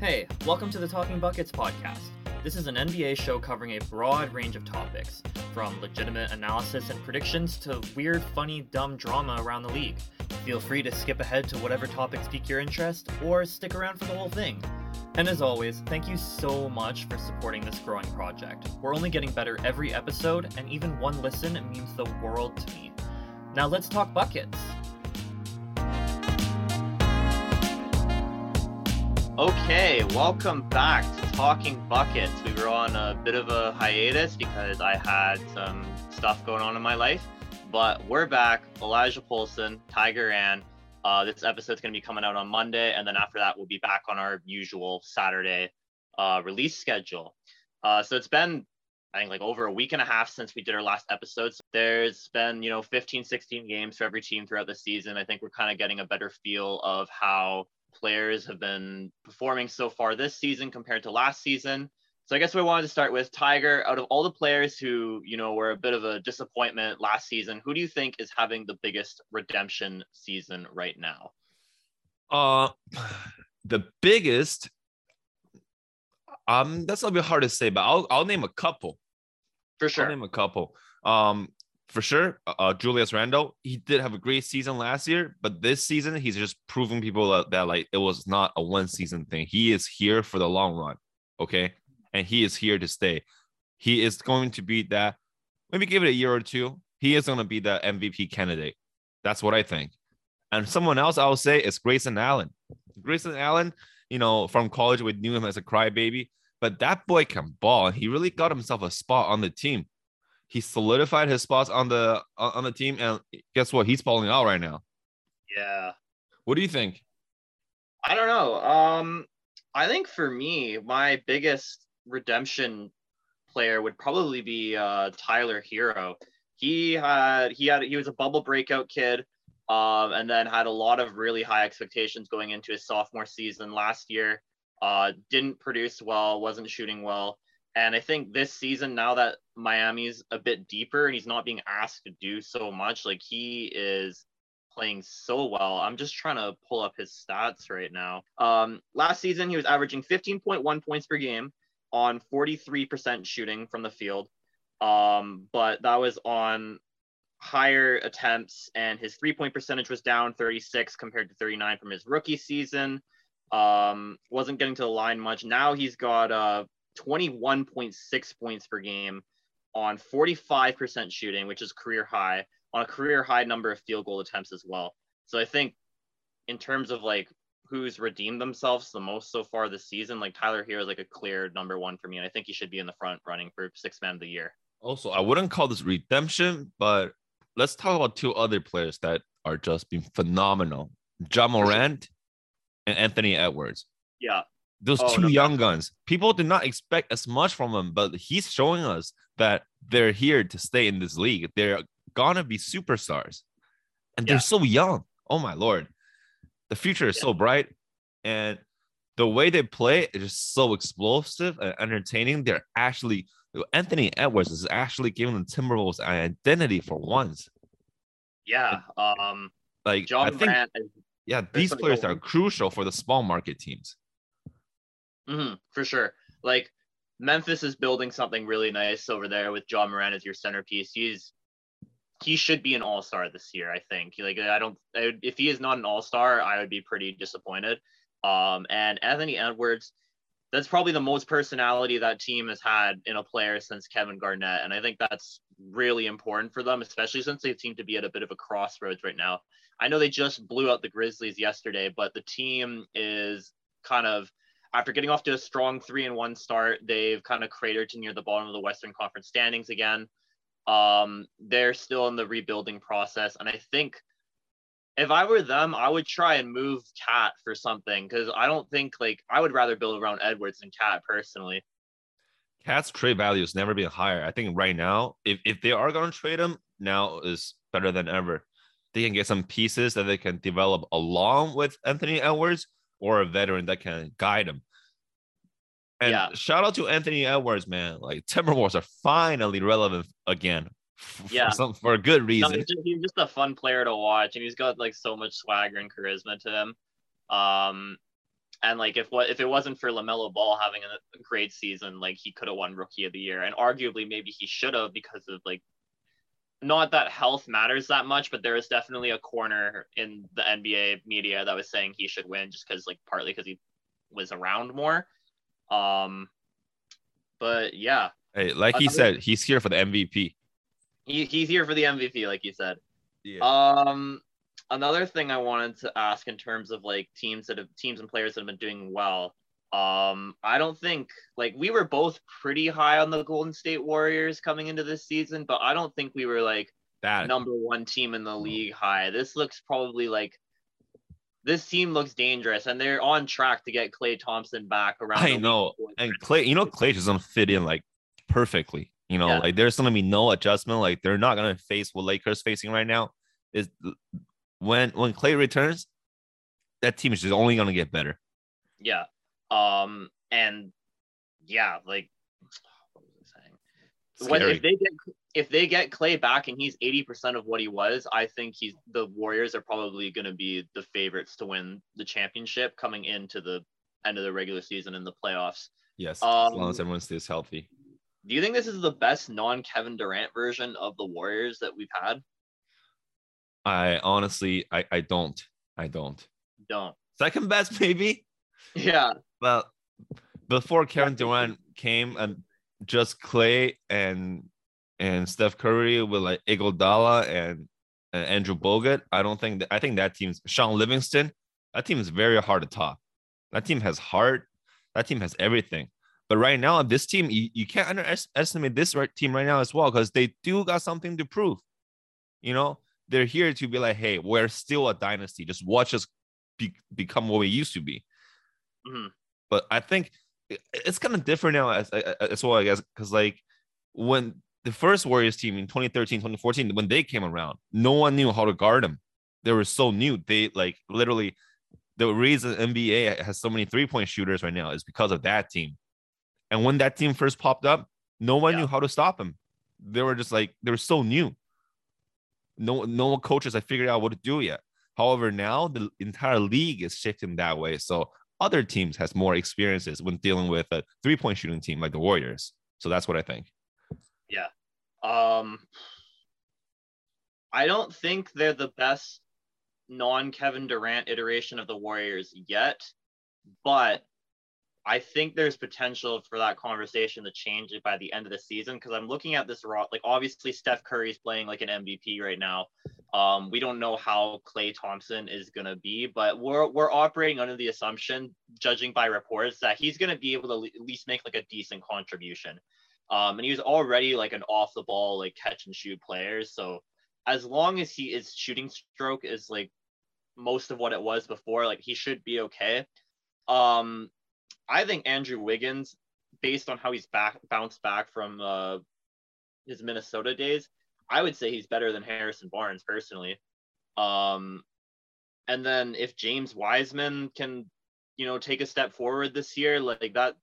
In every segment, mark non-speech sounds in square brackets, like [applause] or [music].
Hey, welcome to the Talking Buckets podcast. This is an NBA show covering a broad range of topics, from legitimate analysis and predictions to weird, funny, dumb drama around the league. Feel free to skip ahead to whatever topics pique your interest, or stick around for the whole thing. And as always, thank you so much for supporting this growing project. We're only getting better every episode, and even one listen means the world to me. Now let's talk buckets. Okay, welcome back to Talking Buckets. We were on a bit of a hiatus because I had some stuff going on in my life, but we're back. Elijah Polson, Tiger Ann. Uh, this episode's going to be coming out on Monday, and then after that, we'll be back on our usual Saturday uh, release schedule. Uh, so it's been, I think, like over a week and a half since we did our last episode. So there's been, you know, 15, 16 games for every team throughout the season. I think we're kind of getting a better feel of how players have been performing so far this season compared to last season. So I guess we wanted to start with Tiger. Out of all the players who, you know, were a bit of a disappointment last season, who do you think is having the biggest redemption season right now? Uh [sighs] the biggest um that's a little bit hard to say, but I'll I'll name a couple. For sure. I'll name a couple. Um for sure, uh, uh, Julius Randle, he did have a great season last year, but this season he's just proving people that, that like it was not a one season thing. He is here for the long run, okay, and he is here to stay. He is going to be that. Maybe give it a year or two. He is going to be the MVP candidate. That's what I think. And someone else I will say is Grayson Allen. Grayson Allen, you know, from college we knew him as a crybaby, but that boy can ball. He really got himself a spot on the team he solidified his spots on the on the team, and guess what? He's falling out right now. Yeah. What do you think? I don't know. Um, I think for me, my biggest redemption player would probably be uh, Tyler Herro. He had he had he was a bubble breakout kid, um, and then had a lot of really high expectations going into his sophomore season last year. Uh, didn't produce well, wasn't shooting well, and I think this season, now that Miami's a bit deeper and he's not being asked to do so much, like he is playing so well. I'm just trying to pull up his stats right now. Um, last season, he was averaging 15.1 points per game on 43% shooting from the field. Um, but that was on higher attempts, and his three point percentage was down 36 compared to 39 from his rookie season. Um, wasn't getting to the line much. Now he's got uh 21.6 points per game on 45% shooting, which is career high, on a career high number of field goal attempts as well. So I think in terms of like who's redeemed themselves the most so far this season, like Tyler Herro is like a clear number one for me. And I think he should be in the front running for six man of the year. Also, I wouldn't call this redemption, but let's talk about two other players that are just being phenomenal. Ja Morant and Anthony Edwards. Yeah those oh, two no, young guns. People did not expect as much from him, but he's showing us that they're here to stay in this league. They're gonna be superstars, and yeah. they're so young. Oh my lord, the future is yeah. so bright, and the way they play is just so explosive and entertaining. They're actually Anthony Edwards is actually giving the Timberwolves an identity for once. Yeah, um, like John I think, yeah, these players are crucial for the small market teams. Mm-hmm, for sure. Like Memphis is building something really nice over there with Ja Morant as your centerpiece. He's he should be an all star this year. I think. Like I don't. I, if he is not an all star, I would be pretty disappointed. Um, and Anthony Edwards, that's probably the most personality that team has had in a player since Kevin Garnett, and I think that's really important for them, especially since they seem to be at a bit of a crossroads right now. I know they just blew out the Grizzlies yesterday, but the team is kind of after getting off to a strong three and one start, they've kind of cratered to near the bottom of the Western Conference standings again. Um, they're still in the rebuilding process, and I think if I were them, I would try and move KAT for something because I don't think like I would rather build around Edwards than KAT personally. KAT's trade value has never been higher. I think right now, if, if they are going to trade him, now is better than ever. They can get some pieces that they can develop along with Anthony Edwards or a veteran that can guide him. And yeah. shout out to Anthony Edwards, man. Like Timberwolves are finally relevant again. For yeah, some for a good reason. No, he's, just, he's, just, a fun player to watch, and he's got like so much swagger and charisma to him. Um, and like if what if it wasn't for LaMelo Ball having a great season, like he could have won Rookie of the Year, and arguably maybe he should have because of like not that health matters that much, but there is definitely a corner in the NBA media that was saying he should win just because like partly because he was around more. Um, but yeah, Hey, like he said, he's here for the MVP. he, he's here for the MVP, like you said. Yeah. Um, another thing I wanted to ask in terms of like teams that have teams and players that have been doing well. Um, I don't think like we were both pretty high on the Golden State Warriors coming into this season, but I don't think we were like that number one team in the league high. This looks probably like this team looks dangerous, and they're on track to get Klay Thompson back around. I know. and Klay, you know, Klay just gonna fit in like perfectly. You know, Yeah. like there's gonna be no adjustment. Like they're not gonna face what Lakers facing right now. Is when when Klay returns, that team is just only gonna get better. Yeah. Um, and yeah, like what was I saying? When if they get if they get Klay back and he's eighty percent of what he was, I think he's the Warriors are probably going to be the favorites to win the championship coming into the end of the regular season and the playoffs. yes, as long um, as everyone stays healthy. Do you think this is the best non Kevin Durant version of the Warriors that we've had? I honestly, I I don't, I don't. Don't. Second best [laughs] maybe. Yeah. Well, before Kevin Durant came and just Klay and and Steph Curry with like Iguodala and, and Andrew Bogut, I don't think that, I think that team's Shaun Livingston. That team is very hard to top. That team has heart. That team has everything. But right now, this team, you, you can't underestimate this right team right now as well because they do got something to prove. You know, they're here to be like, hey, we're still a dynasty. Just watch us be, become what we used to be Mhm. but I think it's kind of different now as as well, I guess, because like when the first Warriors team in 2013, 2014, when they came around, no one knew how to guard them. They were so new. They like literally the reason NBA has so many three point shooters right now is because of that team. And when that team first popped up, no one Yeah. knew how to stop them. They were just like they were so new. No, no coaches have figured out what to do yet. However, now the entire league is shifting that way. So other teams has more experiences when dealing with a three-point shooting team like the Warriors. So that's what I think. Yeah. Um, I don't think they're the best non Kevin Durant iteration of the Warriors yet, but I think there's potential for that conversation to change by the end of the season because I'm looking at this raw. Like obviously Steph Curry's playing like an MVP right now. Um, we don't know how Klay Thompson is gonna be, but we're we're operating under the assumption, judging by reports, that he's gonna be able to at least make like a decent contribution. Um, and he was already like an off the ball, like catch and shoot player. So as long as he is shooting stroke is like most of what it was before, like he should be okay. Um, I think Andrew Wiggins, based on how he's back bounced back from uh, his Minnesota days, I would say he's better than Harrison Barnes personally. Um, and then if James Wiseman can, you know, take a step forward this year, like that,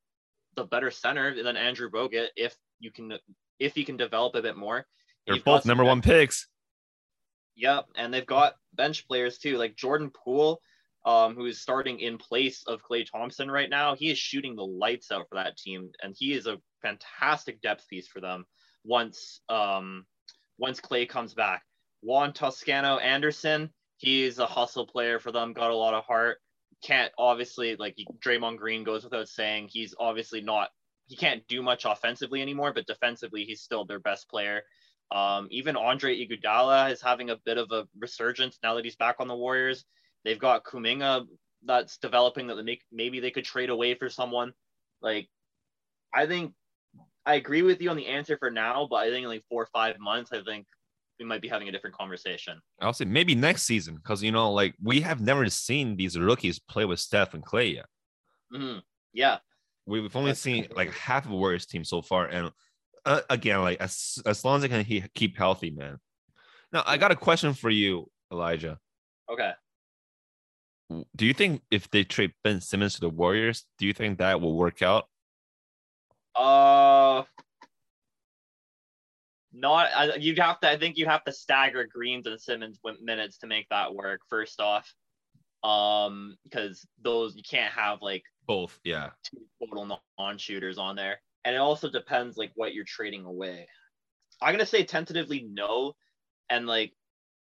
the better center than Andrew Bogut, if you can, if he can develop a bit more. They're both number one picks. Yep, and they've got bench players too, like Jordan Poole, um, who is starting in place of Klay Thompson right now. He is shooting the lights out for that team, and he is a fantastic depth piece for them once um once Klay comes back. Juan Toscano Anderson, he's a hustle player for them, got a lot of heart. Can't obviously like Draymond Green goes without saying, he's obviously not he can't do much offensively anymore, but defensively he's still their best player. Um, even Andre Iguodala is having a bit of a resurgence now that he's back on the Warriors. They've got Kuminga that's developing that they make, maybe they could trade away for someone. Like, I think I agree with you on the answer for now, but I think in like four or five months, I think we might be having a different conversation. I'll say maybe next season because you know, like we have never seen these rookies play with Steph and Klay yet. Mhm. Yeah, We've only That's seen like half of Warriors team so far, and uh, again, like as as long as they can he, keep healthy, man. Now, I got a question for you, Elijah. okay. Do you think if they trade Ben Simmons to the Warriors, do you think that will work out? Uh, not you'd have to. I think you'd have to stagger Greens and Simmons minutes to make that work. First off, Um, because those you can't have like Both, yeah. two total non-shooters on there, and it also depends like what you're trading away. I'm gonna say tentatively no, and like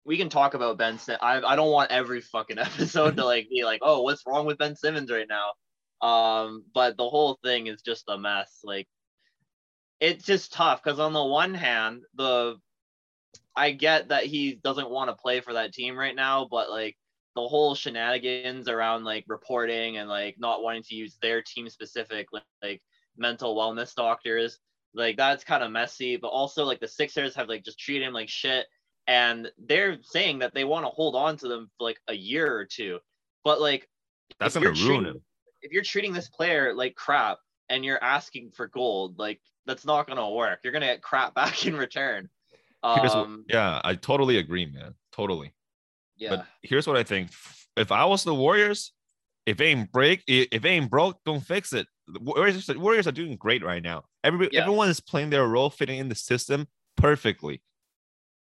we can talk about Ben. Sim- I I don't want every fucking [laughs] episode to like be like, oh, what's wrong with Ben Simmons right now? Um, but the whole thing is just a mess. Like, it's just tough because on the one hand, the I get that he doesn't want to play for that team right now, but like the whole shenanigans around like reporting and like not wanting to use their team specific like, like mental wellness doctors like that's kind of messy but also like the sixers have like just treated him like shit and they're saying that they want to hold on to them for like a year or two but like That's gonna ruin treating- him. If you're treating this player like crap and you're asking for gold like that's not gonna work you're gonna get crap [laughs] back in return um yeah, I totally agree, man. Totally. yeah But here's what I think: if I was the Warriors, if it ain't break, if it ain't broke, don't fix it. The Warriors, the Warriors are doing great right now. Everybody, Yeah. everyone is playing their role, fitting in the system perfectly.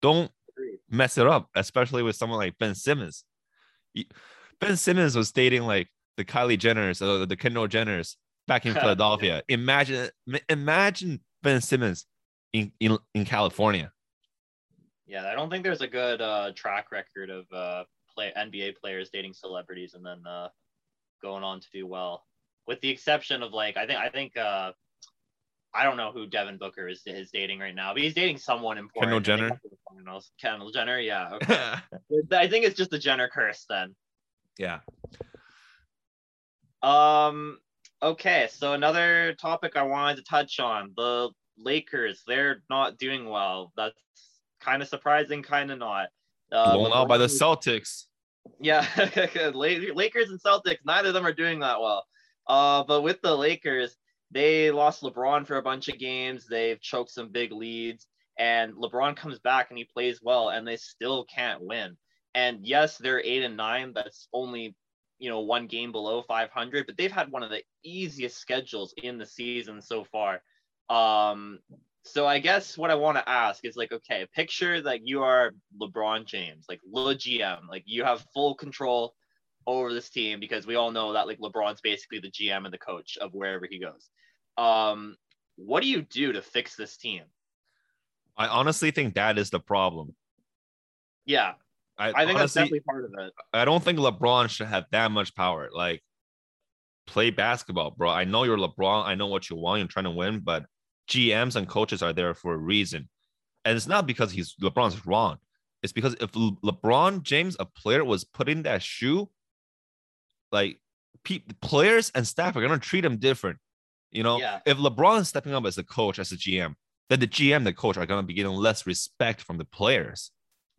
Don't Agreed. mess it up, especially with someone like Ben Simmons. Ben Simmons was stating like the Kylie Jenners, uh, the Kendall Jenners back in. [laughs] Philadelphia. Imagine, imagine Ben Simmons in, in, in California. Yeah, I don't think there's a good uh, track record of uh, play NBA players dating celebrities and then uh, going on to do well. With the exception of like, I think I think uh, I don't know who Devin Booker is is dating right now, but he's dating someone important. Kendall Jenner? got to the finals. Kendall Jenner, yeah. [laughs] Okay. I think it's just the Jenner curse then. yeah. Um. Okay, so another topic I wanted to touch on the Lakers. They're not doing well. That's kind of surprising, kind of not. Uh, Blown out by the Celtics. Yeah, [laughs] Lakers and Celtics, neither of them are doing that well. Uh, but with the Lakers, they lost LeBron for a bunch of games. They've choked some big leads, and LeBron comes back and he plays well, and they still can't win. And yes, they're eight and nine. That's only you know one game below 500, but they've had one of the easiest schedules in the season so far. Um, so I guess what I want to ask is like, okay, picture that you are LeBron James, like Le GM, like you have full control over this team because we all know that like LeBron's basically the GM and the coach of wherever he goes. Um, what do you do to fix this team? I honestly think that is the problem. Yeah, I, I think that's definitely part of it. I don't think LeBron should have that much power. Like, play basketball, bro. I know you're LeBron. I know what you want. You're trying to win, but GMs and coaches are there for a reason, and it's not because he's LeBron's wrong. It's because if LeBron James, a player, was put in that shoe, like pe- players and staff are gonna treat him different. You know, Yeah. if LeBron is stepping up as a coach, as a GM, then the GM, the coach, are gonna be getting less respect from the players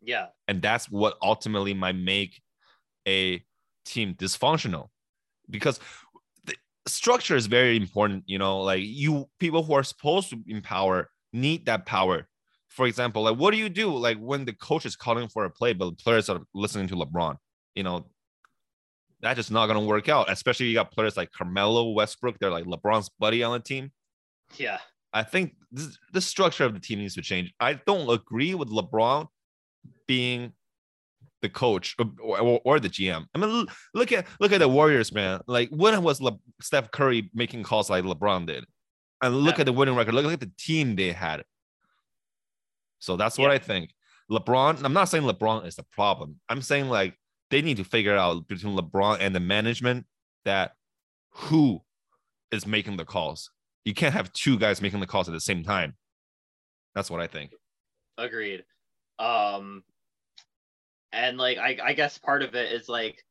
Yeah, and that's what ultimately might make a team dysfunctional. Because the structure is very important you know like you people who are supposed to empower need that power. For example like what do you do like when the coach is calling for a play but the players are listening to lebron you know? That's just not going to work out especially you got players like carmelo westbrook they're like lebron's buddy on the team. Yeah, I think this, the structure of the team needs to change. I don't agree with LeBron being the coach or, or, or the GM. I mean, look at look at the Warriors, man. Like when was Le- Steph Curry making calls like LeBron did? And look Yeah. at the winning record. Look at the team they had. So that's what Yeah. I think. LeBron. I'm not saying LeBron is the problem. I'm saying like they need to figure out between LeBron and the management that who is making the calls. You can't have two guys making the calls at the same time. That's what I think. agreed. Um, and like I, I guess part of it is like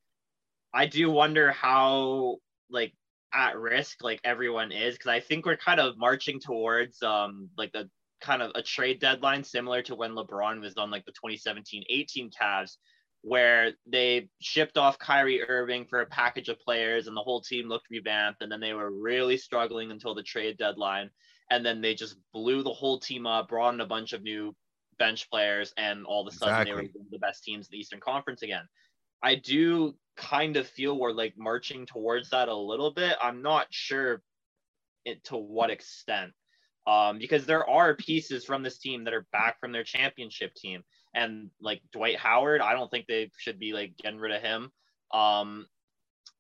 I do wonder how like at risk like everyone is because I think we're kind of marching towards um like the kind of a trade deadline similar to when LeBron was on like the 2017-18 Cavs where they shipped off Kyrie Irving for a package of players and the whole team looked revamped and then they were really struggling until the trade deadline and then they just blew the whole team up, brought in a bunch of new bench players, and all of a sudden they were one of the best teams in the Eastern Conference again. I do kind of feel we're like marching towards that a little bit. I'm not sure it, to what extent, um, because there are pieces from this team that are back from their championship team, and like Dwight Howard, I don't think they should be like getting rid of him. Um,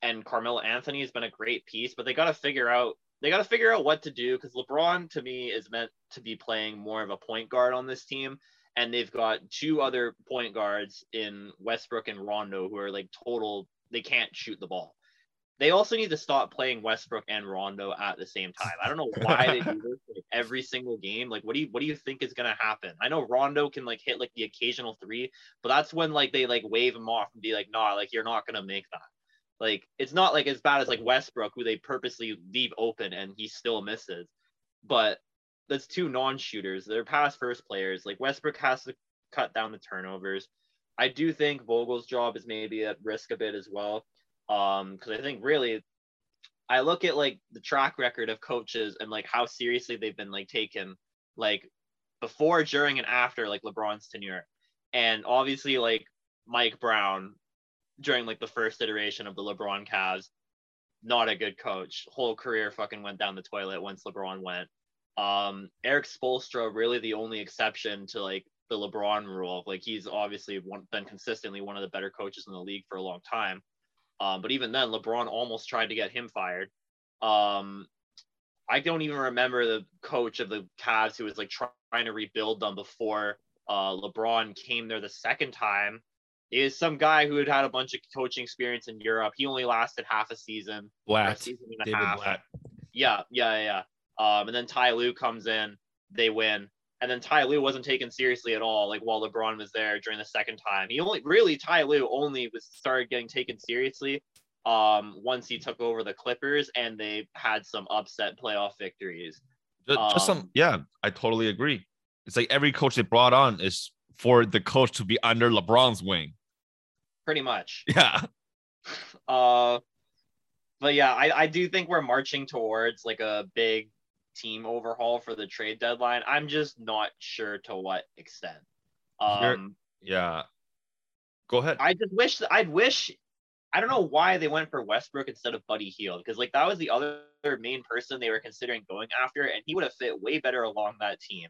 and Carmelo Anthony has been a great piece, but they got to figure out they got to figure out what to do because LeBron to me is meant to be playing more of a point guard on this team, and they've got two other point guards in Westbrook and Rondo who are like total they can't shoot the ball. They also need to stop playing Westbrook and Rondo at the same time. I don't know why they do this like, every single game. Like, what do you what do you think is gonna happen? I know Rondo can like hit like the occasional three, but that's when like they like wave him off and be like, nah, like you're not gonna make that. Like it's not like as bad as like Westbrook, who they purposely leave open and he still misses. But that's two non-shooters. They're pass first players. Like Westbrook has to cut down the turnovers. I do think Vogel's job is maybe at risk a bit as well. Um, because I think really I look at like the track record of coaches and like how seriously they've been like taken like before, during, and after like LeBron's tenure. And obviously like Mike Brown during like the first iteration of the LeBron Cavs, not a good coach. Whole career fucking went down the toilet once LeBron went. Um, Erik Spoelstra really the only exception to like the LeBron rule. Like he's obviously one, been consistently one of the better coaches in the league for a long time. Um, but even then, LeBron almost tried to get him fired. Um, I don't even remember the coach of the Cavs who was like trying to rebuild them before uh, LeBron came there the second time is some guy who had had a bunch of coaching experience in Europe. He only lasted half a season. Blatt. A season and a David half. Blatt. Yeah, yeah, yeah. Um, and then Ty Lue comes in, they win. And then Ty Lue wasn't taken seriously at all, like while LeBron was there during the second time. He only really Ty Lue only was started getting taken seriously um once he took over the Clippers and they had some upset playoff victories. Ju- Just, some, Um, yeah, I totally agree. It's like every coach they brought on is for the coach to be under LeBron's wing. Pretty much. [laughs] Yeah, Uh, but yeah, I, I do think we're marching towards like a big team overhaul for the trade deadline. I'm just not sure to what extent. Um, yeah. Go ahead. I just wish that I'd wish. I don't know why they went for Westbrook instead of Buddy Hield because like that was the other main person they were considering going after, and he would have fit way better along that team.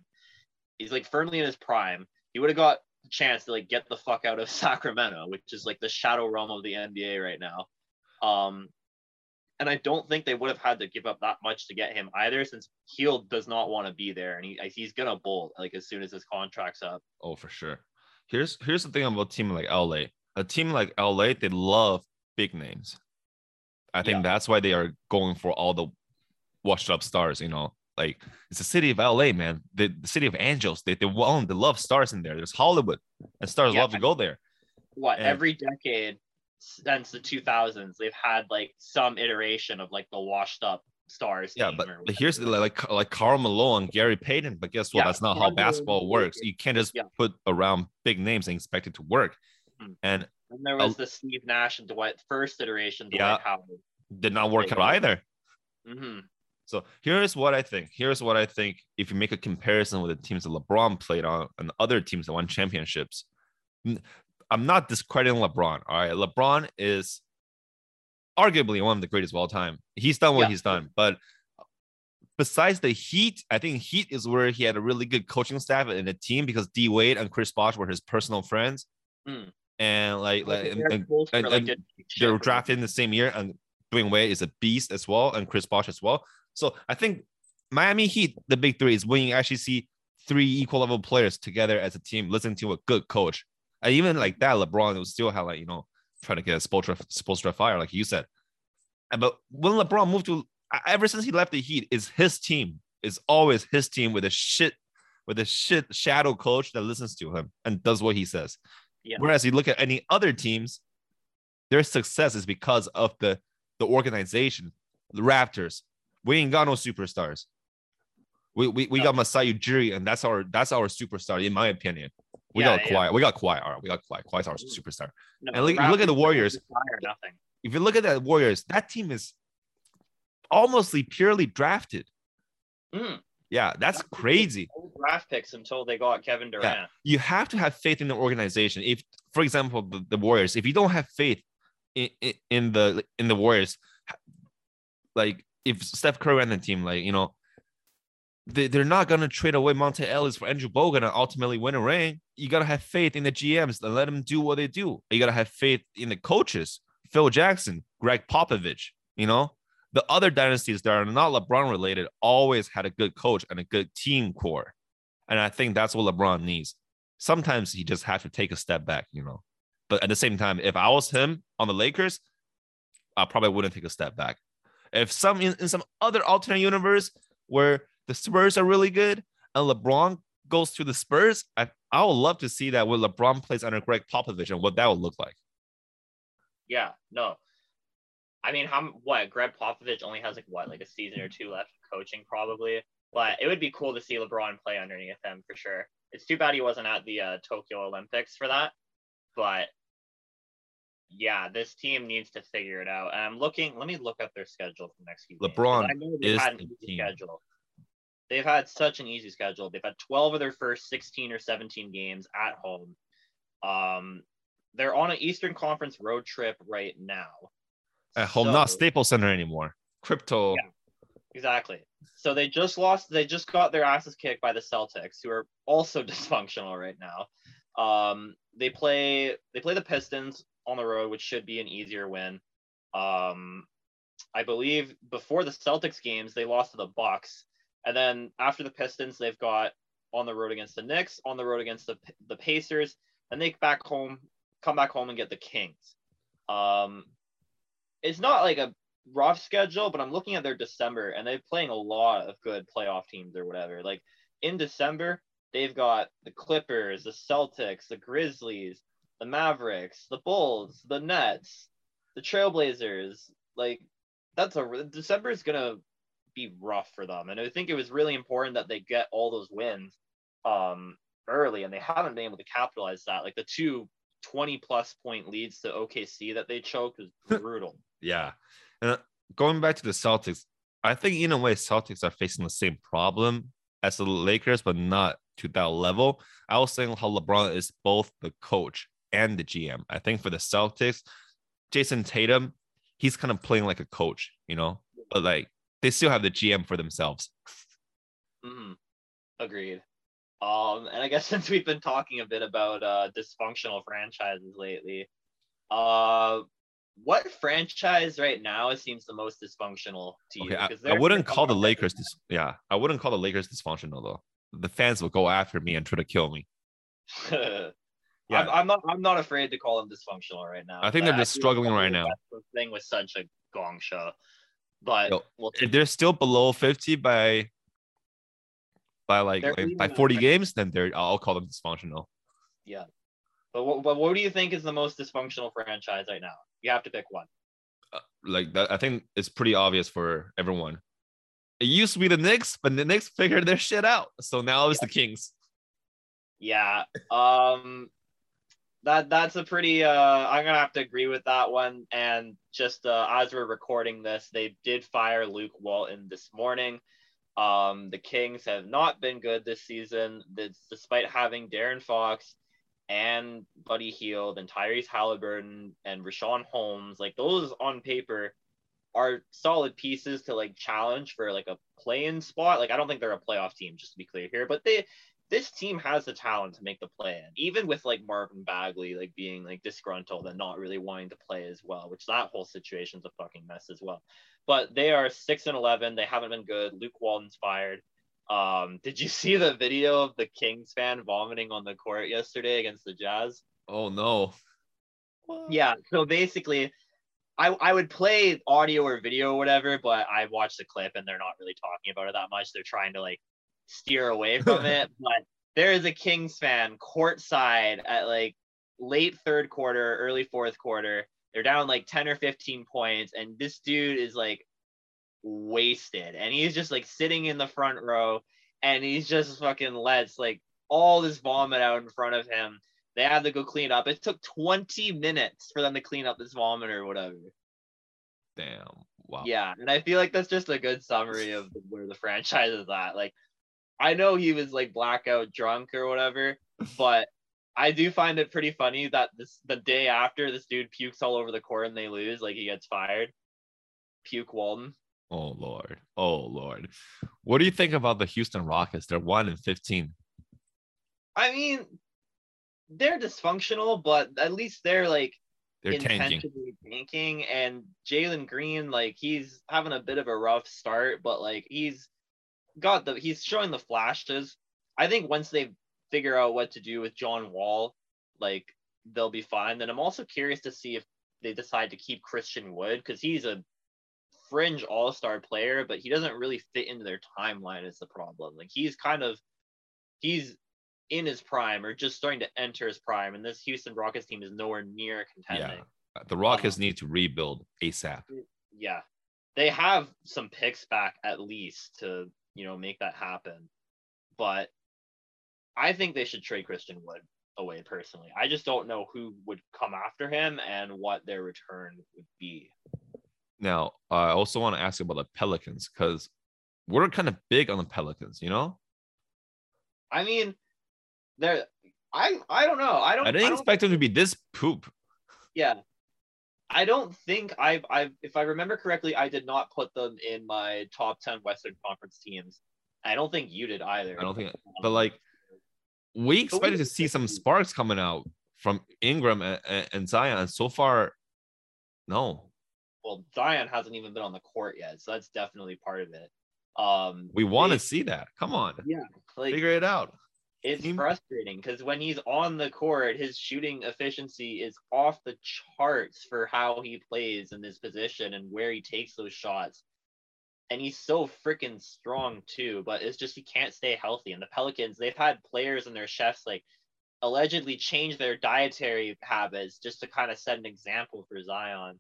He's like firmly in his prime. He would have got chance to like get the fuck out of [laughs] Sacramento, which is like the shadow realm of the NBA right now. Um, and I don't think they would have had to give up that much to get him either, since Hield does not want to be there, and he he's gonna bolt like as soon as his contract's up. Oh, for sure. Here's here's the thing about a team like LA. A team like LA, they love big names. I think Yeah. that's why they are going for all the washed up stars. You know, like it's the city of LA, man. The, the city of angels. They they want they love stars in there. There's Hollywood, and stars Yeah. love to go there. what And- every decade since the 2000s they've had like some iteration of like the washed up stars Yeah, but but here's the, like like Karl Malone, Gary Payton. But guess what? Yeah, That's not how basketball works. You can't just Yeah. put around big names and expect it to work. Mhm. And and there was the Steve Nash and Dwight first iteration Dwight Yeah. Howard did not work out either. hmm So here's what I think. Here's what I think. If you make a comparison with the teams that LeBron played on and other teams that won championships, I'm not discrediting LeBron. All right, LeBron is arguably one of the greatest of all time. He's done what Yeah. he's done, but besides the Heat, I think Heat is where he had a really good coaching staff and a team because D Wade and Chris Bosh were his personal friends, Mm. and like, like and- and and- they were drafted in the same year, and Dwyane Wade is a beast as well, and Chris Bosh as well. So I think Miami Heat, the big three, is when you actually see three equal level players together as a team, listening to a good coach. And even like that, LeBron was still had like you know trying to get a Spoelstra, Spoelstra fire, like you said. But when LeBron moved to, ever since he left the Heat, is his team. Is always his team with a shit, with a shit shadow coach that listens to him and does what he says. Yeah. Whereas you look at any other teams, their success is because of the the organization. The Raptors, we ain't got no superstars. We we, we No. got Masai Ujiri, and that's our that's our superstar, in my opinion. We Yeah, got yeah. Kawhi. We got Kawhi. All right, we got Kawhi. Kawhi's our superstar. No, and look- look at the Warriors. nothing If you look at the Warriors, that team is almostly purely drafted. Mm. Yeah, that's crazy. Draft picks until they got Kevin Durant you have to have faith in the organization. If, for example, the, the Warriors, if you don't have faith in, in, in the in the Warriors, like if Steph Curry and the team, like you know, they, they're not gonna trade away Monta Ellis for Andrew Bogut and ultimately win a ring. You gotta have faith in the GMs and let them do what they do. You gotta have faith in the coaches Phil Jackson, Gregg Popovich, you know, the other dynasties that are not LeBron related always had a good coach and a good team core. And I think that's what LeBron needs. Sometimes he just has to take a step back, you know. But at the same time, if I was him on the Lakers, I probably wouldn't take a step back. If some in, in some other alternate universe where the Spurs are really good and LeBron goes to the Spurs, I, I would love to see that when LeBron plays under Gregg Popovich and what that would look like. Yeah, no. I mean, how what Gregg Popovich only has like what, like a season or two left coaching probably. But it would be cool to see LeBron play underneath him for sure. It's too bad he wasn't at the uh, Tokyo Olympics for that. But yeah, this team needs to figure it out. And I'm looking. Let me look up their schedule for the next few. LeBron is had an easy schedule. They've had such an easy schedule. They've had 12 of their first 16 or 17 games at home. Um, they're on an Eastern Conference road trip right now. At home, so, not Staples Center anymore. Crypto. Yeah, exactly. So they just lost. They just got their asses kicked by the Celtics, who are also [laughs] dysfunctional right now. Um, they play. They play the Pistons on the road, which should be an easier win. Um, I believe before the Celtics games, they lost to the Bucks, and then after the Pistons, they've got on the road against the Knicks, on the road against the the Pacers, and they back home, come back home and get the Kings. Um, it's not like a rough schedule, but I'm looking at their December, and they're playing a lot of good playoff teams or whatever. Like in December, they've got the Clippers, the Celtics, the Grizzlies, the Mavericks, the Bulls, the Nets, the Trailblazers. Like that's a December is gonna be rough for them, and I think it was really important that they get all those wins um, early, and they haven't been able to capitalize that. Like the two 20 plus point leads to OKC that they choked was [laughs] brutal. yeah, and uh, going back to the Celtics, I think in a way Celtics are facing the same problem as the Lakers, but not to that level. I was saying how LeBron is both the coach and the GM. I think for the Celtics, Jayson Tatum, he's kind of playing like a coach, you know, but like they still have the GM for themselves. Mm-hmm. Agreed. Um, and I guess [laughs] since we've been talking a bit about uh, dysfunctional franchises lately, uh, what franchise right now seems the most dysfunctional to you? Okay, I, I, wouldn't call the Lakers. Dis- yeah, I wouldn't call the Lakers dysfunctional though. The fans will go after me and try to kill me. [laughs] Yeah. I'm, I'm, not. I'm not afraid to call them dysfunctional right now. I think they're just struggling right now. The thing was such a gong show, but Yo, we'll if they're still below 50 by by like, like by 40 games, then they're I'll call them dysfunctional. Yeah, but what, but what do you think is the most dysfunctional franchise right now? You have to pick one. Uh, like that, I think it's pretty obvious for everyone. It used to be the Knicks, but the Knicks figured their shit out, so now it's yeah. the Kings. Yeah. Um that that's a pretty uh i'm gonna have to agree with that one. And just uh, as we're recording this they did fire luke walton this morning. Um the kings have not been good this season despite having De'Aaron Fox and buddy Hield and tyrese halliburton and Richaun holmes. Like those on paper are solid pieces to like challenge for like a play-in spot. Like i don't think they're a playoff team just to be clear here but they this team has the talent to make the play in, even with like Marvin Bagley like being like disgruntled and not really wanting to play as well, which that whole situation's a fucking mess as well. But they are six and eleven. They haven't been good. Luke Walton's fired. Um, did you [laughs] see the video of the Kings fan vomiting on the court yesterday against the Jazz? Oh no. What? Yeah. So basically, I, I would play audio or video or whatever, but I watched the clip and they're not really talking about it that much. They're trying to like steer away [laughs] from it. but there is a Kings fan courtside at like late third quarter, early fourth quarter. They're down like 10 or 15 points, and this dude is like wasted. And he's just like sitting in the front row and he's just fucking lets like all this vomit out in front of him. They had to go clean up. It took 20 minutes for them to clean up this vomit or whatever. Damn. Wow. Yeah. And I feel like that's just a good summary of where the franchise is at. Like I know he was like blackout drunk or whatever, [laughs] but I do find it pretty funny that this the day after this dude pukes all over the court and they lose, like he gets fired. Puke Walton. Oh lord. Oh lord. What do you think about the Houston Rockets? They're one and fifteen. I mean, they're dysfunctional, but at least they're like They're tanking. intentionally tanking. And Jalen Green, like he's having a bit of a rough start, but like he's got the he's showing the flashes. I think once they figure out what to do with John Wall, like they'll be fine. Then I'm also curious to see if they decide to keep Christian Wood because he's a fringe all-star player, but he doesn't really fit into their timeline is the problem. Like he's kind of he's in his prime or just starting to enter his prime, and this Houston Rockets team is nowhere near contending. Yeah. The Rockets um, need to rebuild ASAP. Yeah. They have some picks back at least to, you know, make that happen. But I think they should trade Christian Wood away personally. I just don't know who would come after him and what their return would be. Now, I also want to ask about the Pelicans because we're kind of big on the Pelicans, you know? I mean, they're I I don't know. I don't I didn't I don't, expect them to be this poop. Yeah. I don't think I've I've if I remember correctly, I did not put them in my top 10 Western Conference teams. I don't think you did either. I don't think, but like, we expected to see some sparks coming out from Ingram and, and, and Zion, and so far, no. well, Zion hasn't even been on the court yet, so that's definitely part of it. Um, We want to see that. Come on, yeah, like figure it out. It's team- frustrating because when he's on the court, his shooting efficiency is off the charts for how he plays in this position and where he takes those shots. And he's so freaking strong too, but it's just he can't stay healthy. And the Pelicans, they've had players and their chefs like allegedly change their dietary habits just to kind of set an example for Zion.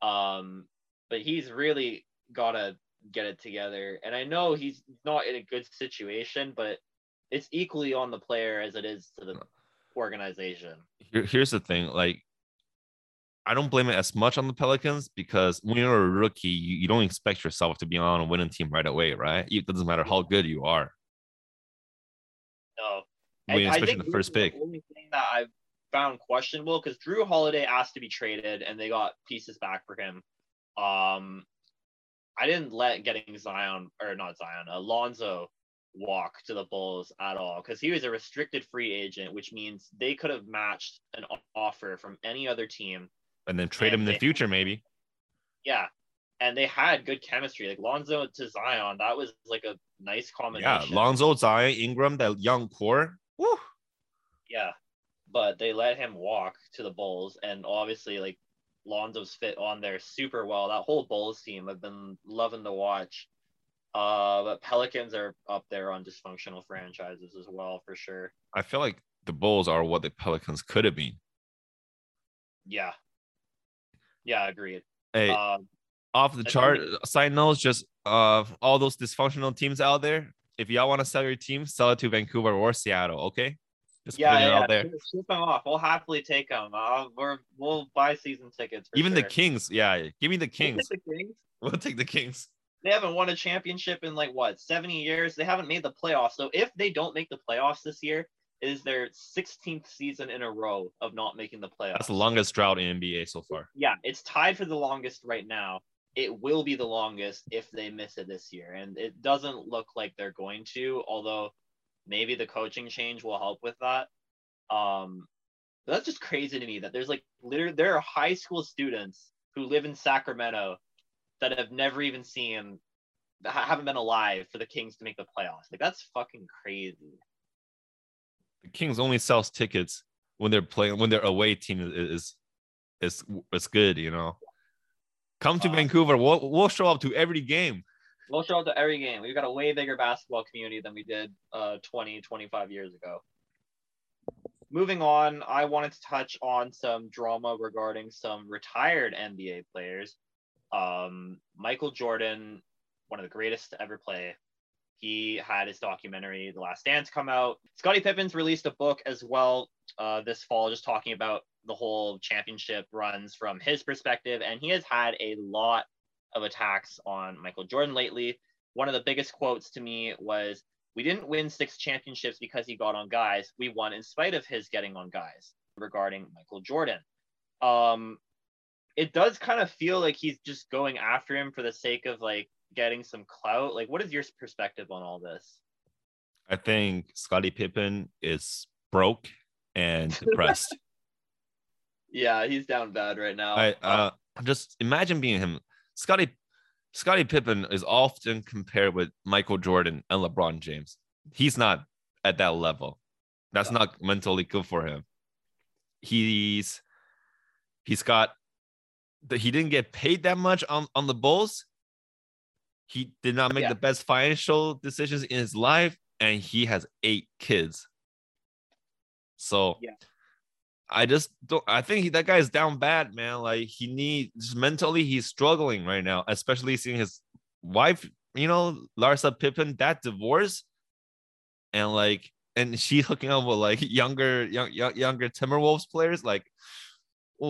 Um, but he's really gotta get it together. And I know he's not in a good situation, but it's equally on the player as it is to the organization. Here, here's the thing, like. I don't blame it as much on the Pelicans because when you're a rookie, you, you don't expect yourself to be on a winning team right away, right? It doesn't matter how good you are. No, I mean, I especially think the first pick. The only thing that I found questionable because Jrue Holiday asked to be traded and they got pieces back for him. Um, I didn't let getting Zion or not Zion, Alonzo walk to the Bulls at all because he was a restricted free agent, which means they could have matched an offer from any other team. And then trade And him in the future, maybe. Yeah. And they had good chemistry. Like Lonzo to Zion, that was like a nice combination. Yeah. Lonzo, Zion, Ingram, that young core. Woo. Yeah, but they let him walk to the Bulls, and obviously, like Lonzo's fit on there super well. That whole Bulls team, I've been loving to watch. Uh, but Pelicans are up there on dysfunctional franchises as well, for sure. I feel like the Bulls are what the Pelicans could have been. Yeah, yeah, agreed. Hey, Um, off the I chart think- side notes, just uh all those dysfunctional teams out there. If y'all want to sell your team, sell it to Vancouver or Seattle. Okay, just yeah, yeah, out there. ship- them off. We'll happily take them. Uh, we're we'll buy season tickets. Even the. Kings, yeah, give me the We'll Kings. take the Kings. We'll take the Kings. They haven't won a championship in like what 70 years? They haven't made the playoffs. So if they don't make the playoffs this year it is their 16th season in a row of not making the playoffs. That's the longest drought in NBA so far. yeah it's tied for the longest right now. It will be the longest if they miss it this year. And it doesn't look like they're going to although maybe the coaching change will help with that. Um that's just crazy to me that there's like literally there are high school students who live in sacramento that have never even seen haven't been alive for the kings to make the playoffs like that's fucking crazy The Kings only sells tickets when they're playing when their away team is is is, good. You know, come to Uh, Vancouver. We'll we'll show up to every game. we'll show up to every game we've got a way bigger basketball community than we did uh 20 25 years ago moving on i wanted to touch on some drama regarding some retired nba players um michael jordan one of the greatest to ever play he had his documentary the last dance come out scottie Pippen's released a book as well uh, this fall just talking about the whole championship runs from his perspective and he has had a lot of attacks on Michael Jordan lately. One of the biggest quotes to me was, We didn't win six championships because he got on guys. We won in spite of his getting on guys regarding Michael Jordan. Um, it does kind of feel like he's just going after him for the sake of like getting some clout. Like, what is your perspective on all this? I think Scottie Pippen is broke and [laughs] depressed. Yeah, he's down bad right now. I uh, just imagine being him. Scotty Scottie Pippen is often compared with Michael Jordan and LeBron James. He's not at that level. That's No. not mentally good for him. He's he's got the, he didn't get paid that much on, on the Bulls. He did not make Yeah. the best financial decisions in his life, and he has eight kids. So Yeah. I just don't. I think he, that guy is down bad, man. Like he needs mentally, he's struggling right now, especially seeing his wife, you know, Larsa Pippen, that divorce, and like, and she hooking up with like [laughs] younger, young, young younger Timberwolves players. Like,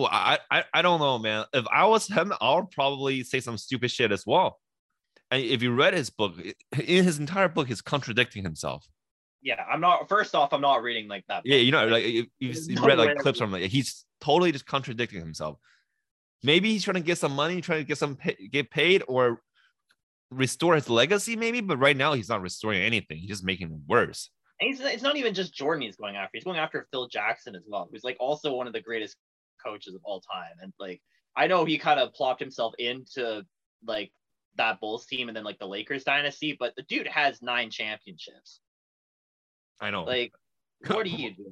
oh, I, I, I don't know, man. If I was him, I would probably say some stupid shit as well. And if you read his book, in his entire book, he's contradicting himself. yeah, I'm not. First off, I'm not reading like that. Yeah, you know, like you, you've read like clips from like he's totally just contradicting himself. Maybe he's trying to get some money, trying to get some pay, get paid, or restore his legacy. Maybe, but right now he's not restoring anything. He's just making it worse. And he's, it's not even just Jordan he's going after. He's going after Phil Jackson as well, who's like also one of the greatest coaches of all time. And like, I know he kind of plopped himself into like that Bulls team and then like the Lakers dynasty, but the dude has nine championships. I know. Like, what are you [laughs] doing?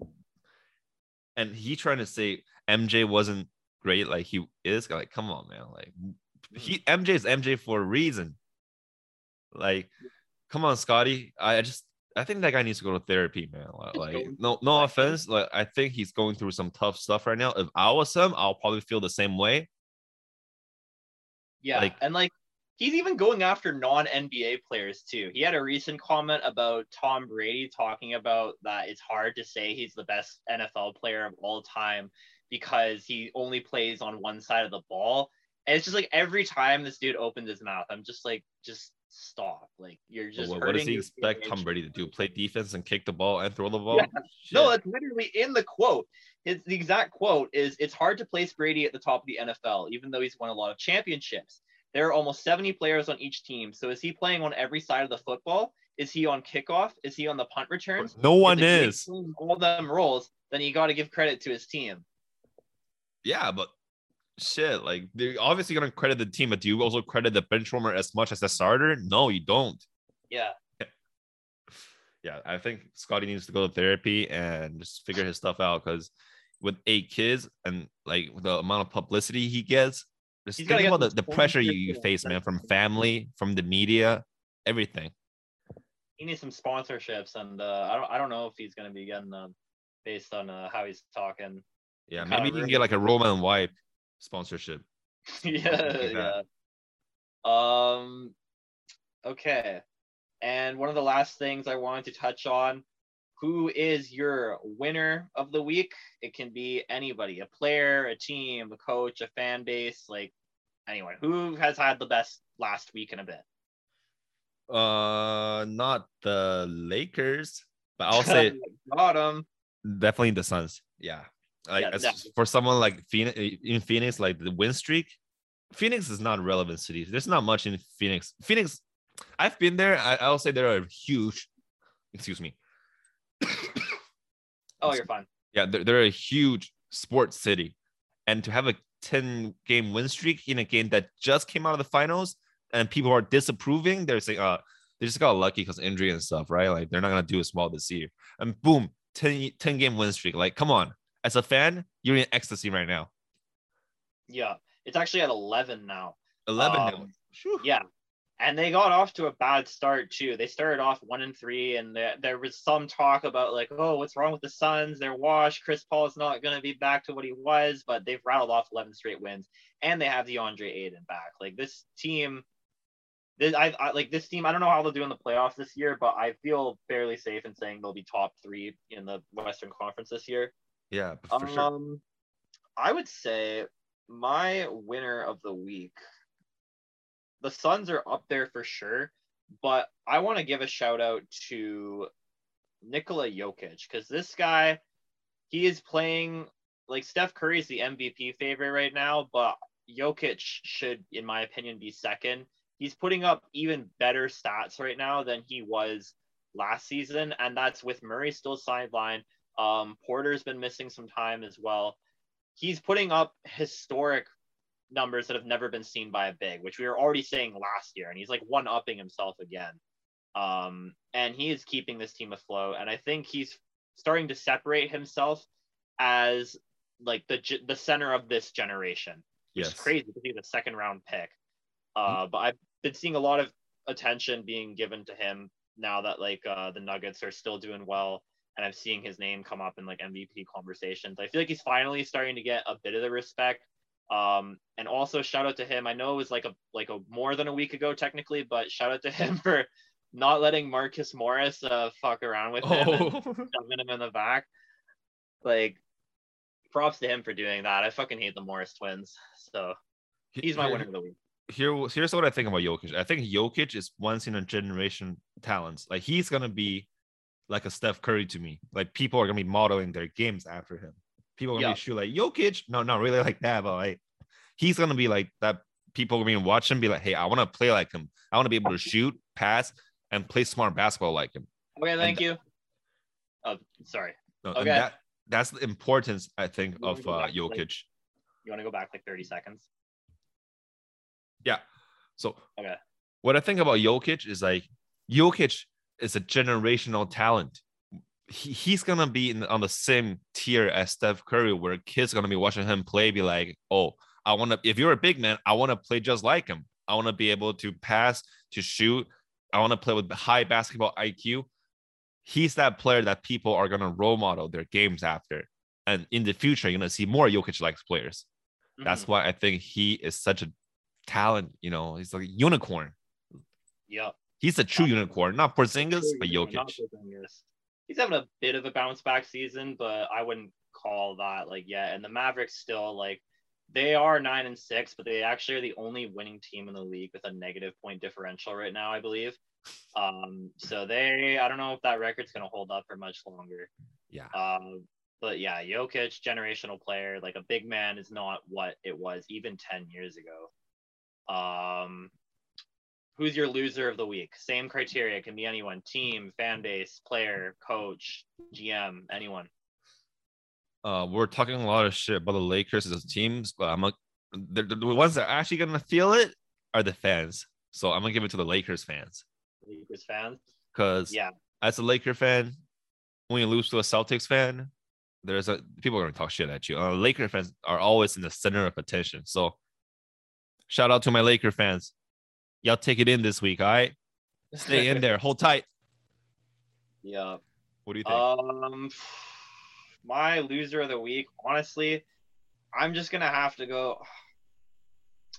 and he trying to say MJ wasn't great like he is. Like, come on, man. Like he mm. MJ is MJ for a reason. Like, come on, Scottie. I I just I think that guy needs to go to therapy, man. Like, no, no offense. Like, I think he's going through some tough stuff right now. If I was him, I'll probably feel the same way. Yeah, Like- and like he's even going after non NBA players too. He had a recent comment about Tom Brady talking about that it's hard to say he's the best NFL player of all time because he only plays on one side of the ball. And it's just like every time this dude opens his mouth, I'm just like, just stop. Like you're just What, what does he expect. Tom Brady to do? Play defense and kick the ball and throw the ball? Yeah. No, it's literally in the quote. His the exact quote is it's hard to place Brady at the top of the NFL, even though he's won a lot of championships. There are almost 70 players on each team. So is he playing on every side of the football? Is he on kickoff? Is he on the punt returns? no one is. all them roles, then you got to give credit to his team. Yeah, but shit, like they're obviously gonna credit the team, but do you also credit the bench warmer as much as the starter? No, you don't. Yeah. [laughs] Yeah, I think Scottie needs to go to therapy and just figure his stuff out because with eight kids and like the amount of publicity he gets, just He's think about the, the pressure you, you face, man, from family, from the media, everything. He needs some sponsorships, and uh, I don't I don't know if he's gonna be getting them based on uh, how he's talking. Yeah, maybe he can get like a Roman wipe sponsorship. [laughs] yeah, like yeah. Um, okay. And one of the last things I wanted to touch on who is your winner of the week? It can be anybody a player, a team, a coach, a fan base, like anyone. Who has had the best last week in a bit? Uh, not the Lakers, but I'll [laughs] say got him. definitely the Suns. Yeah, like Yeah, for someone like Phoenix in Phoenix, like the win streak. Phoenix is not a relevant city. There's not much in Phoenix. Phoenix, I've been there. I, I'll say they're a huge. Excuse me. [coughs] Oh, you're fine. Yeah, they're, they're a huge sports city, and to have a 10 game win streak in a game that just came out of the finals and people are disapproving, they're saying, uh, they just got lucky because injury and stuff, right? Like they're not gonna do as well this year. And boom, 10, 10 game win streak. Like, come on. As a fan, you're in ecstasy right now. Yeah. It's actually at 11 now. 11 now. Um, Phew. Yeah. And they got off to a bad start too. They started off one and three, and there, there was some talk about like, oh, what's wrong with the Suns? They're washed. Chris Paul is not going to be back to what he was, but they've rattled off 11 straight wins, and they have Deandre Ayton back. Like this team, this I, I like this team. I don't know how they'll do in the playoffs this year, but I feel fairly safe in saying they'll be top three in the Western Conference this year. Yeah, for sure. Um, I would say my winner of the week. The Suns are up there for sure, but I want to give a shout out to Nikola Jokic because this guy, he is playing like Steph Curry is the MVP favorite right now, but Jokic should, in my opinion, be second. He's putting up even better stats right now than he was last season, and that's with Murray still sidelined. Um, Porter's been missing some time as well. he's putting up historic numbers that have never been seen by a big, which we were already saying last year, and he's like one upping himself again. Um, and he is keeping this team afloat, and I think he's starting to separate himself as like the the center of this generation. Which yes. is crazy to be the second round pick. Uh, mm-hmm. but I've been seeing a lot of attention being given to him now that like uh, the Nuggets are still doing well, and I'm seeing his name come up in like MVP conversations. I feel like he's finally starting to get a bit of the respect. Um, and also shout out to him. I know it was like a like a more than a week ago technically, but shout out to him [laughs] for not letting Marcus Morris uh, fuck around with him oh. [laughs] shoving him in the back. Like, props to him for doing that. I fucking hate the Morris twins. So he's my winner of the week. Here, here's what I think about Jokic. I think Jokic is once in a generation talent. Like he's gonna be like a Steph Curry to me. Like people are gonna be modeling their games after him. People are gonna yeah. be shoot like Jokic. No, not really [laughs] like that, but like he's gonna be like that. People are gonna be watching, be like, hey, I want to play like him. I want to be able to [laughs] shoot, pass, and play smart basketball like him. Okay, thank and you. Oh, sorry. No, okay. That, that's the importance, I think, of uh, Jokic. Like, you want to go back like 30 seconds? Yeah. So okay. what I think about Jokic is like Jokic is a generational talent. He, he's gonna be in, on the same tier as Steph Curry, where kids gonna be watching him play, be like, "Oh, I want to." If you're a big man, I want to play just like him. I want to be able to pass, to shoot, I want to play with high basketball IQ. He's that player that people are going to role model their games after. And in the future, you're going to see more Jokic like players. Mm-hmm. That's why I think he is such a talent. You know, he's like a unicorn. Yeah. He's a true unicorn, not Porzingis, but Jokic. He's having a bit of a bounce back season, but I wouldn't call that like yet. And the Mavericks still like they are nine and six, but they actually are the only winning team in the league with a negative point differential right now, I believe. Um, so they, I don't know if that record's going to hold up for much longer. Yeah. Um, but yeah, Jokic, generational player, like a big man is not what it was even 10 years ago. Um, who's your loser of the week? Same criteria, can be anyone team, fan base, player, coach, GM, anyone uh, we're talking a lot of shit about the Lakers as teams, but I'm a, the, the ones that are actually gonna feel it are the fans. So I'm gonna give it to the Lakers fans. Lakers fans. Because yeah, as a Laker fan, when you lose to a Celtics fan, there's a people are gonna talk shit at you. Uh, Laker fans are always in the center of attention. So shout out to my Laker fans. Y'all take it in this week, all right? Stay in there, hold tight. [laughs] Yeah. What do you think? Um my loser of the week, honestly, I'm just gonna have to go. [sighs]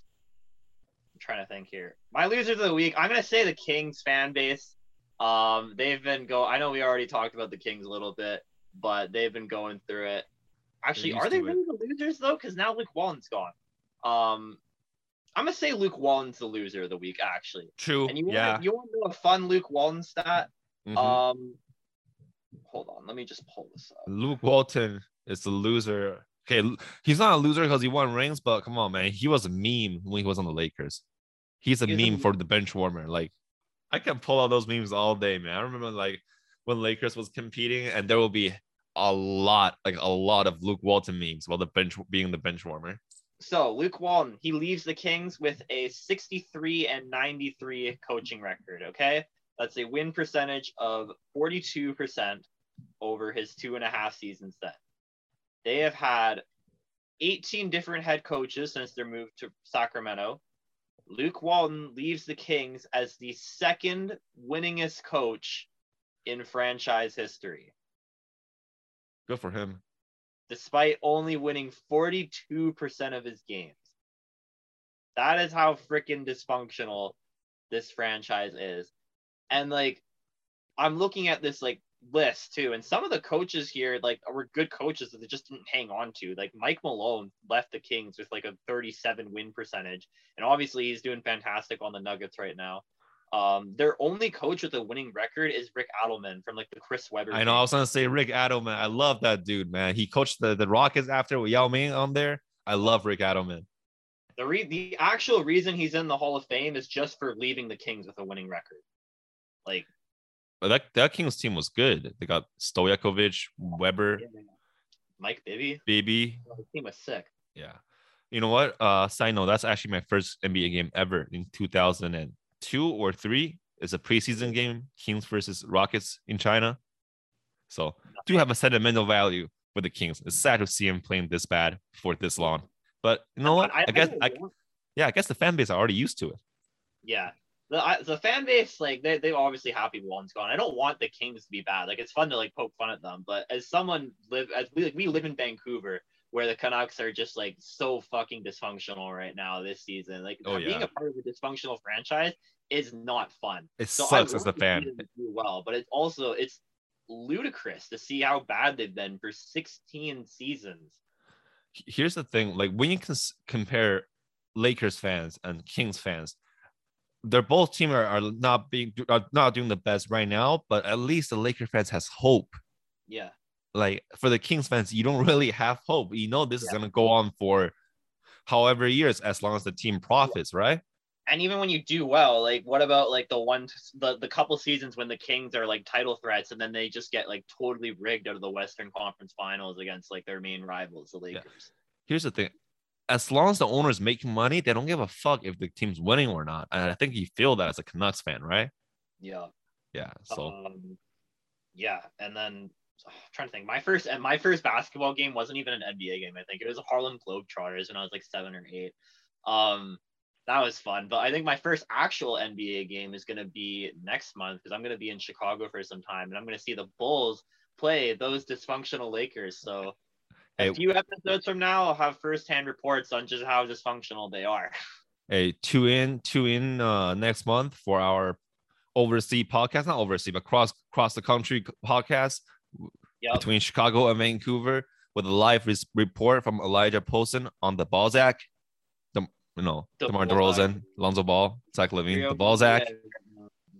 I'm trying to think here. My loser of the week, I'm gonna say the Kings fan base. Um, they've been go. I know we already talked about the Kings a little bit, but they've been going through it. Actually, are they really the losers though? Because now Luke Walton's gone. Um, I'm gonna say Luke Walton's the loser of the week. Actually, true. And you want yeah. you want to know a fun Luke Walton stat? Mm-hmm. Um, hold on, let me just pull this up. Luke Walton is the loser. Okay, he's not a loser because he won rings, but come on, man, he was a meme when he was on the Lakers. He's a meme a- for the bench warmer. Like, I can pull out those memes all day, man. I remember like when Lakers was competing, and there will be a lot, like a lot of Luke Walton memes while the bench being the bench warmer. So Luke Walton, he leaves the Kings with a 63 and 93 coaching record. Okay, that's a win percentage of 42 percent over his two and a half seasons then. They have had 18 different head coaches since their move to Sacramento. Luke Walton leaves the Kings as the second winningest coach in franchise history. Good for him. Despite only winning 42% of his games. That is how freaking dysfunctional this franchise is. And like, I'm looking at this like list too. And some of the coaches here like were good coaches that they just didn't hang on to. Like Mike Malone left the Kings with like a 37 win percentage, and obviously he's doing fantastic on the Nuggets right now. Um, their only coach with a winning record is Rick Adelman from like the Chris Webber. I know. I was gonna say Rick Adelman. I love that dude, man. He coached the, the Rockets after with Yao Ming on there. I love Rick Adelman. The re- the actual reason he's in the Hall of Fame is just for leaving the Kings with a winning record. Like but that that Kings team was good. They got Stojakovic, Webber. Mike Bibby. Bibby. Oh, his team was sick. Yeah. You know what? Uh, side note, that's actually my first NBA game ever in 2002 or three. is a preseason game, Kings versus Rockets in China. So do have a sentimental value for the Kings. It's sad to see him playing this bad for this long. But you know what? I, I guess I, yeah, I guess the fan base are already used to it. Yeah. The, I, the fan base, like they they obviously happy one's gone. I don't want the Kings to be bad. Like it's fun to like poke fun at them, but as someone live as we like we live in Vancouver, where the Canucks are just like so fucking dysfunctional right now this season. Like Oh, being yeah. a part of a dysfunctional franchise is not fun. It So sucks as a fan. do well, but it's also it's ludicrous to see how bad they've been for 16 seasons. Here's the thing: like when you cons- compare Lakers fans and Kings fans, they're both team are, are not being are not doing the best right now. But at least the Lakers fans has hope. Yeah. like for the Kings fans, you don't [laughs] really have hope. You know this is gonna go on for however years as long as the team profits, right? And even when you do well, like what about like the one the, the couple seasons when the Kings are like title threats and then they just get like totally rigged out of the Western Conference Finals against like their main rivals, the Lakers. Here's the thing. As long as the owner's making money, they don't give a fuck if the team's winning or not. And I think you feel that as a Canucks fan, right? Yeah. Yeah. So Um, yeah, and then I'm trying to think. My first and my first basketball game wasn't even an NBA game. I think it was a Harlem Globetrotters when I was like seven or eight. Um, that was fun. But I think my first actual NBA game is gonna be next month because I'm gonna be in Chicago for some time, and I'm gonna see the Bulls play those dysfunctional Lakers. So. [laughs] A few episodes from now, I'll have firsthand reports on just how dysfunctional they are. [laughs] hey, two in, two in uh next month for our overseas podcast, not overseas, but cross cross the country podcast Yep. between Chicago and Vancouver with a live report from Elijah Polson on the Balzac, you know, The DeMar. DeRozan, Lonzo Ball, Zach LaVine, the Balzac. yeah,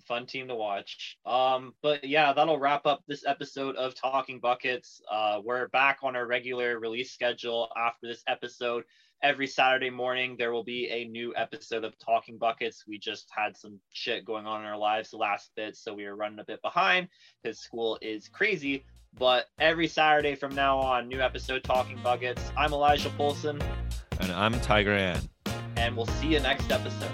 Fun team to watch. Um, but yeah, that'll wrap up this episode of Talking Buckets. Uh, we're back on our regular release schedule after this episode. Every Saturday morning, there will be a new episode of Talking Buckets. We just had some shit going on in our lives the last bit, so we are running a bit behind because school is crazy. But every Saturday from now on, new episode Talking Buckets. I'm Elijah Polson, And I'm Tiger Ann. And we'll see you next episode.